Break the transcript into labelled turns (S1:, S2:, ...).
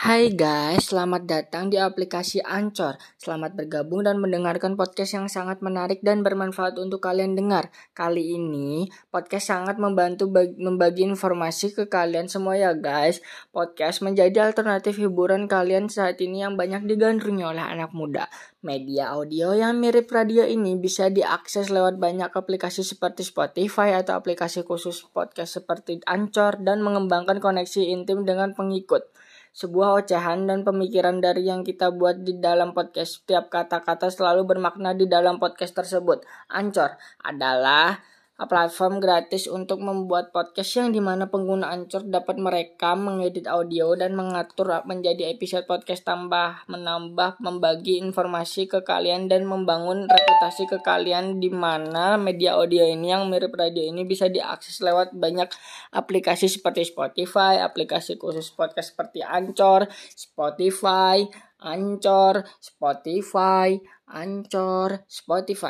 S1: Hai guys, selamat datang di aplikasi Ancor. Selamat bergabung dan mendengarkan podcast yang sangat menarik dan bermanfaat untuk kalian dengar. Kali ini, podcast sangat membantu membagi informasi ke kalian semua ya guys. Podcast menjadi alternatif hiburan kalian saat ini yang banyak digandrungi oleh anak muda. Media audio yang mirip radio ini bisa diakses lewat banyak aplikasi seperti Spotify atau aplikasi khusus podcast seperti Ancor dan mengembangkan koneksi intim dengan pengikut sebuah ocehan dan pemikiran dari yang kita buat di dalam podcast. Setiap kata-kata selalu bermakna di dalam podcast tersebut. Ancor adalah platform gratis untuk membuat podcast yang di mana pengguna Anchor dapat merekam, mengedit audio, dan mengatur menjadi episode podcast tambah, menambah, membagi informasi ke kalian, dan membangun reputasi ke kalian di mana media audio ini yang mirip radio ini bisa diakses lewat banyak aplikasi seperti Spotify, aplikasi khusus podcast seperti Anchor, Spotify, Anchor, Spotify, Anchor, Spotify.